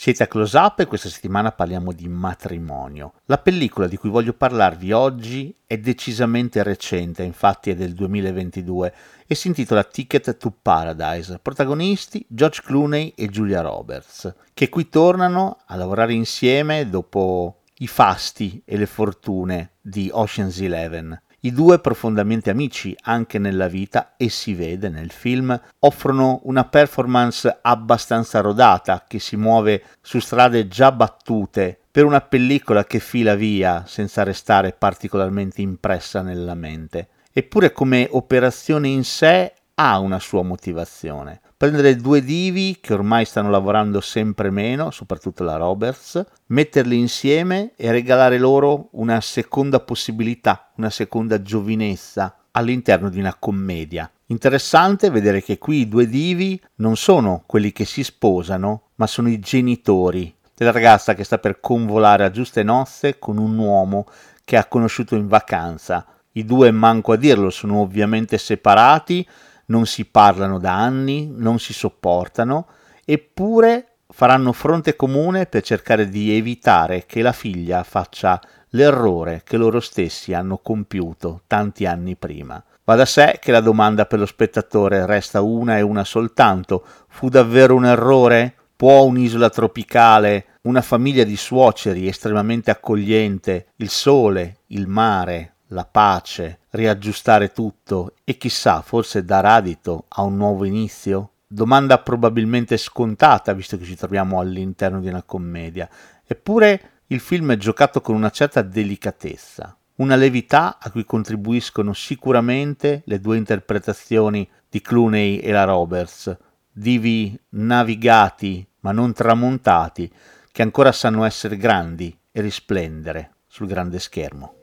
Siete a Close Up e questa settimana parliamo di matrimonio. La pellicola di cui voglio parlarvi oggi è decisamente recente, infatti è del 2022 e si intitola Ticket to Paradise. Protagonisti George Clooney e Julia Roberts, che qui tornano a lavorare insieme dopo i fasti e le fortune di Ocean's Eleven. I due, profondamente amici anche nella vita, e si vede nel film, offrono una performance abbastanza rodata che si muove su strade già battute per una pellicola che fila via senza restare particolarmente impressa nella mente. Eppure come operazione in sé ha una sua motivazione prendere due divi che ormai stanno lavorando sempre meno, soprattutto la Roberts, metterli insieme e regalare loro una seconda possibilità, una seconda giovinezza all'interno di una commedia. Interessante vedere che qui i due divi non sono quelli che si sposano, ma sono i genitori della ragazza che sta per convolare a giuste nozze con un uomo che ha conosciuto in vacanza. I due, manco a dirlo, sono ovviamente separati, non si parlano da anni, non si sopportano, eppure faranno fronte comune per cercare di evitare che la figlia faccia l'errore che loro stessi hanno compiuto tanti anni prima. Va da sé che la domanda per lo spettatore resta una e una soltanto. Fu davvero un errore? Può un'isola tropicale, una famiglia di suoceri estremamente accogliente, il sole, il mare, la pace, riaggiustare tutto e chissà, forse dar adito a un nuovo inizio? Domanda probabilmente scontata visto che ci troviamo all'interno di una commedia. Eppure il film è giocato con una certa delicatezza, una levità a cui contribuiscono sicuramente le due interpretazioni di Clooney e la Roberts, divi navigati ma non tramontati, che ancora sanno essere grandi e risplendere sul grande schermo.